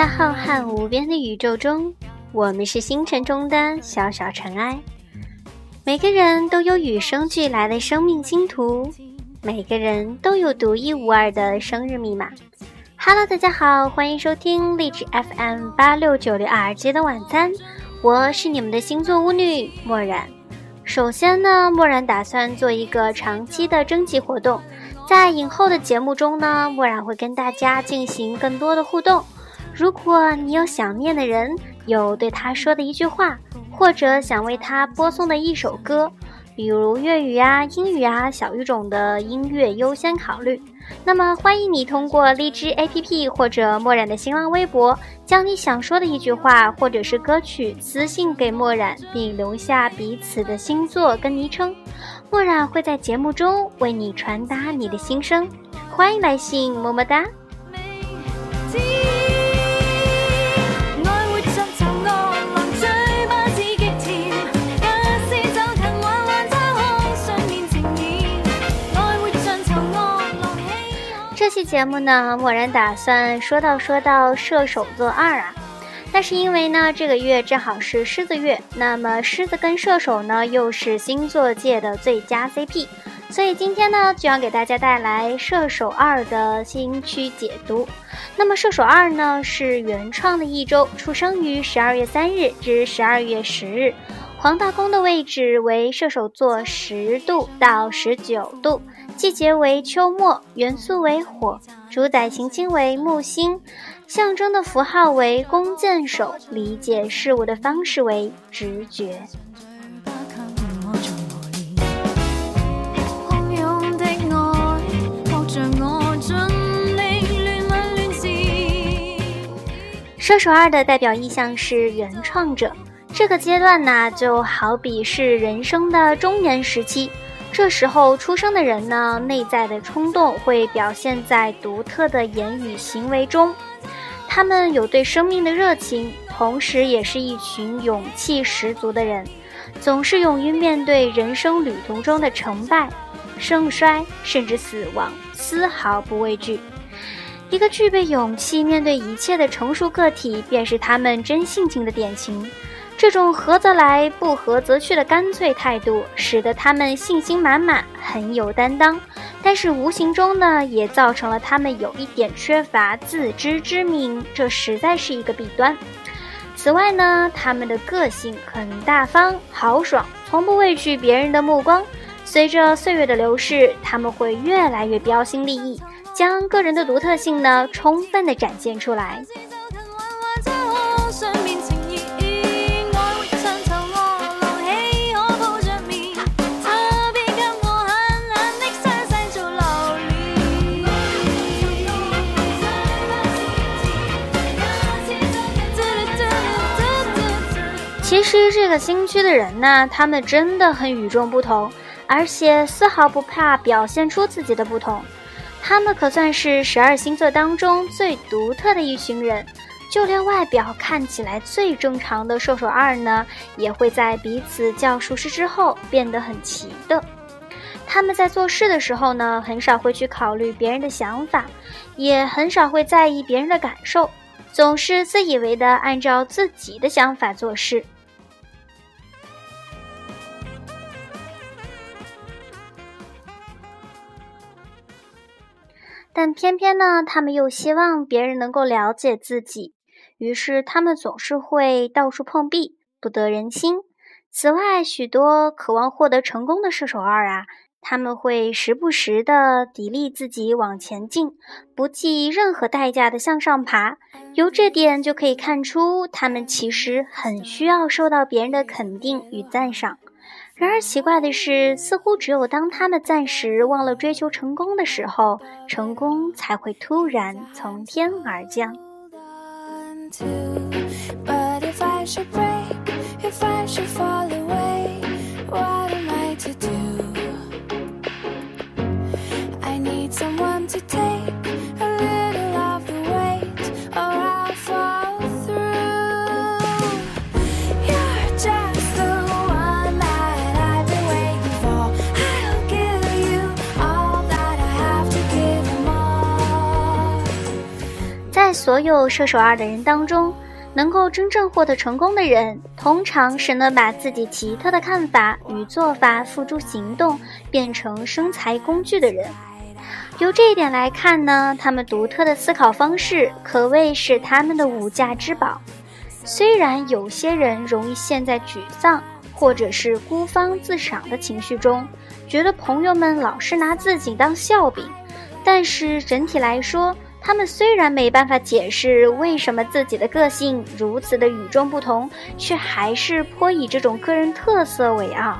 在浩瀚无边的宇宙中，我们是星辰中的小小尘埃。每个人都有与生俱来的生命星图，每个人都有独一无二的生日密码。Hello，大家好，欢迎收听励志 FM 八六九六二街的晚餐，我是你们的星座巫女墨染。首先呢，墨染打算做一个长期的征集活动。在以后的节目中呢，墨染会跟大家进行更多的互动。如果你有想念的人，有对他说的一句话，或者想为他播送的一首歌，比如粤语啊、英语啊、小语种的音乐优先考虑。那么，欢迎你通过荔枝 APP 或者墨染的新浪微博，将你想说的一句话或者是歌曲私信给墨染，并留下彼此的星座跟昵称。墨染会在节目中为你传达你的心声，欢迎来信，么么哒。节目呢，墨染打算说到说到射手座二啊。那是因为呢，这个月正好是狮子月，那么狮子跟射手呢又是星座界的最佳 CP，所以今天呢就要给大家带来射手二的新区解读。那么射手二呢是原创的一周，出生于十二月三日至十二月十日，黄道宫的位置为射手座十度到十九度，季节为秋末，元素为火，主宰行星为木星。象征的符号为弓箭手，理解事物的方式为直觉。射手二的代表意象是原创者，这个阶段呢，就好比是人生的中年时期，这时候出生的人呢，内在的冲动会表现在独特的言语行为中。他们有对生命的热情，同时也是一群勇气十足的人，总是勇于面对人生旅途中的成败、盛衰，甚至死亡，丝毫不畏惧。一个具备勇气面对一切的成熟个体，便是他们真性情的典型。这种合则来，不合则去的干脆态度，使得他们信心满满，很有担当。但是无形中呢，也造成了他们有一点缺乏自知之明，这实在是一个弊端。此外呢，他们的个性很大方、豪爽，从不畏惧别人的目光。随着岁月的流逝，他们会越来越标新立异，将个人的独特性呢，充分的展现出来。这个星区的人呢，他们真的很与众不同，而且丝毫不怕表现出自己的不同。他们可算是十二星座当中最独特的一群人，就连外表看起来最正常的射手二呢，也会在彼此较熟识之后变得很奇的。他们在做事的时候呢，很少会去考虑别人的想法，也很少会在意别人的感受，总是自以为的按照自己的想法做事。但偏偏呢，他们又希望别人能够了解自己，于是他们总是会到处碰壁，不得人心。此外，许多渴望获得成功的射手二啊，他们会时不时的砥砺自己往前进，不计任何代价的向上爬。由这点就可以看出，他们其实很需要受到别人的肯定与赞赏。然而奇怪的是，似乎只有当他们暂时忘了追求成功的时候，成功才会突然从天而降。所有射手二的人当中，能够真正获得成功的人，通常是能把自己奇特的看法与做法付诸行动，变成生财工具的人。由这一点来看呢，他们独特的思考方式可谓是他们的无价之宝。虽然有些人容易陷在沮丧或者是孤芳自赏的情绪中，觉得朋友们老是拿自己当笑柄，但是整体来说。他们虽然没办法解释为什么自己的个性如此的与众不同，却还是颇以这种个人特色为傲。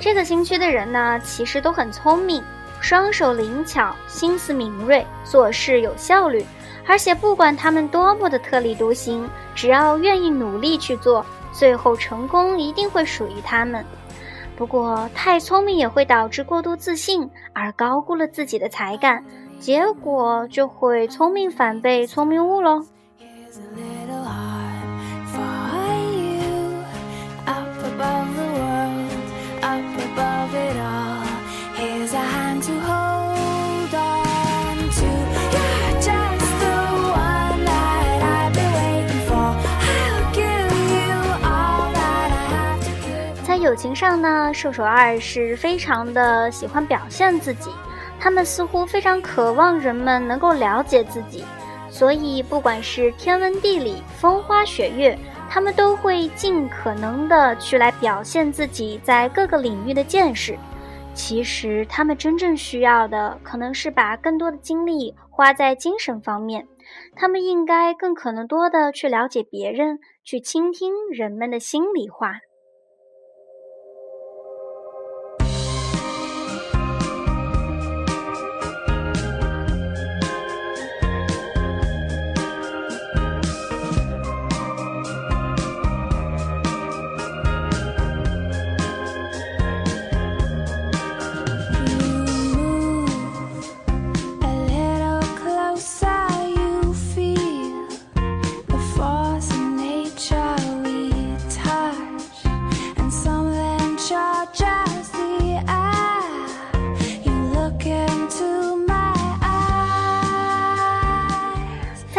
这个星区的人呢，其实都很聪明，双手灵巧，心思敏锐，做事有效率。而且不管他们多么的特立独行，只要愿意努力去做，最后成功一定会属于他们。不过太聪明也会导致过度自信，而高估了自己的才干，结果就会聪明反被聪明误喽。情上呢，射手二是非常的喜欢表现自己，他们似乎非常渴望人们能够了解自己，所以不管是天文地理、风花雪月，他们都会尽可能的去来表现自己在各个领域的见识。其实他们真正需要的，可能是把更多的精力花在精神方面，他们应该更可能多的去了解别人，去倾听人们的心里话。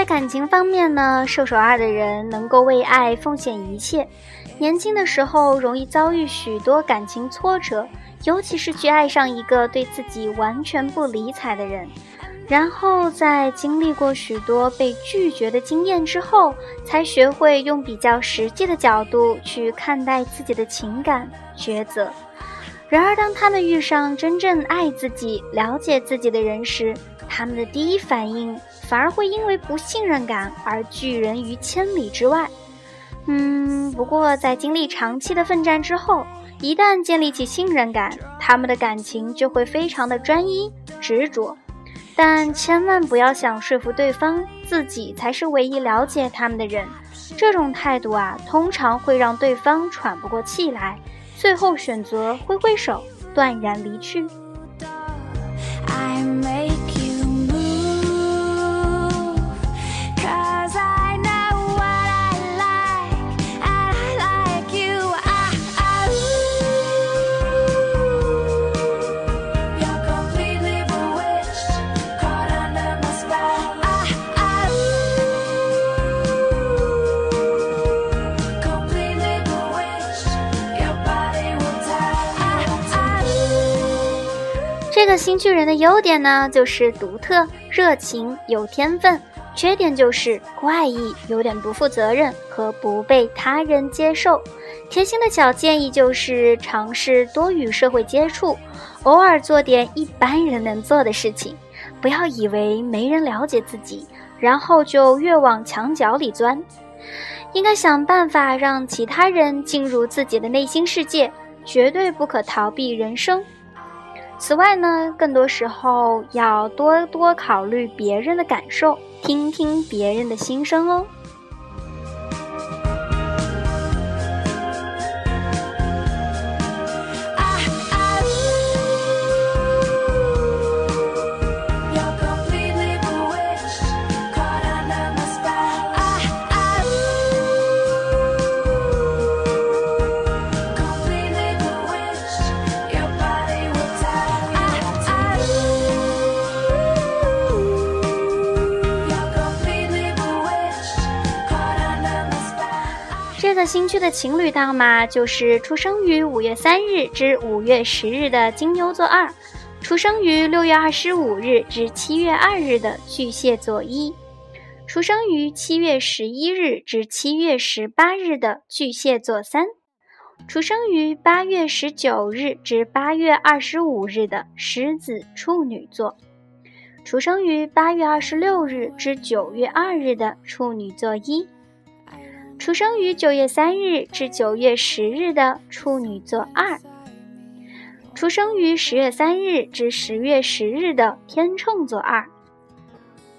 感情方面呢，射手二的人能够为爱奉献一切。年轻的时候容易遭遇许多感情挫折，尤其是去爱上一个对自己完全不理睬的人，然后在经历过许多被拒绝的经验之后，才学会用比较实际的角度去看待自己的情感抉择。然而，当他们遇上真正爱自己、了解自己的人时，他们的第一反应。反而会因为不信任感而拒人于千里之外。嗯，不过在经历长期的奋战之后，一旦建立起信任感，他们的感情就会非常的专一执着。但千万不要想说服对方自己才是唯一了解他们的人，这种态度啊，通常会让对方喘不过气来，最后选择挥挥手，断然离去。个新巨人的优点呢，就是独特、热情、有天分；缺点就是怪异、有点不负责任和不被他人接受。贴心的小建议就是尝试多与社会接触，偶尔做点一般人能做的事情。不要以为没人了解自己，然后就越往墙角里钻。应该想办法让其他人进入自己的内心世界，绝对不可逃避人生。此外呢，更多时候要多多考虑别人的感受，听听别人的心声哦。新区的情侣档嘛，就是出生于五月三日至五月十日的金牛座二，出生于六月二十五日至七月二日的巨蟹座一，出生于七月十一日至七月十八日的巨蟹座三，出生于八月十九日至八月二十五日的狮子处女座，出生于八月二十六日至九月二日的处女座一。出生于九月三日至九月十日的处女座二，出生于十月三日至十月十日的天秤座二，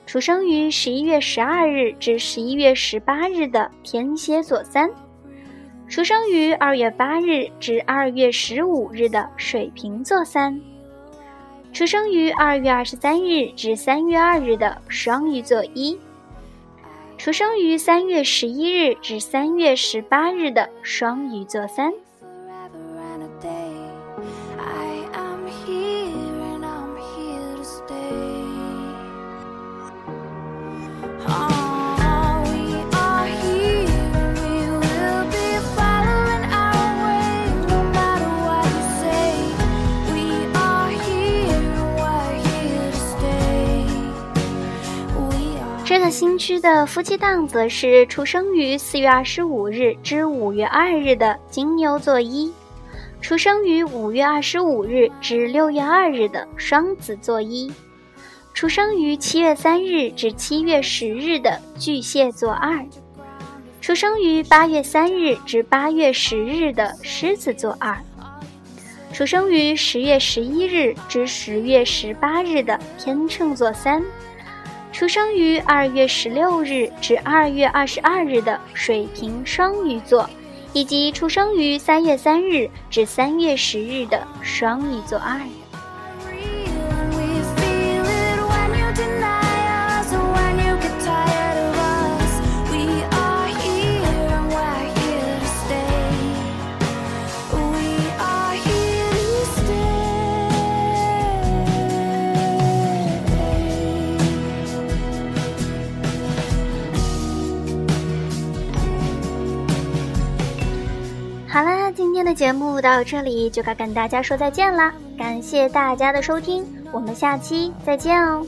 出生于十一月十二日至十一月十八日的天蝎座三，出生于二月八日至二月十五日的水瓶座三，出生于二月二十三日至三月二日的双鱼座一。出生于三月十一日至三月十八日的双鱼座三。这个新区的夫妻档则是出生于四月二十五日至五月二日的金牛座一，出生于五月二十五日至六月二日的双子座一，出生于七月三日至七月十日的巨蟹座二，出生于八月三日至八月十日的狮子座二，出生于十月十一日至十月十八日的天秤座三。出生于二月十六日至二月二十二日的水瓶双鱼座，以及出生于三月三日至三月十日的双鱼座二。节目到这里就该跟大家说再见啦！感谢大家的收听，我们下期再见哦。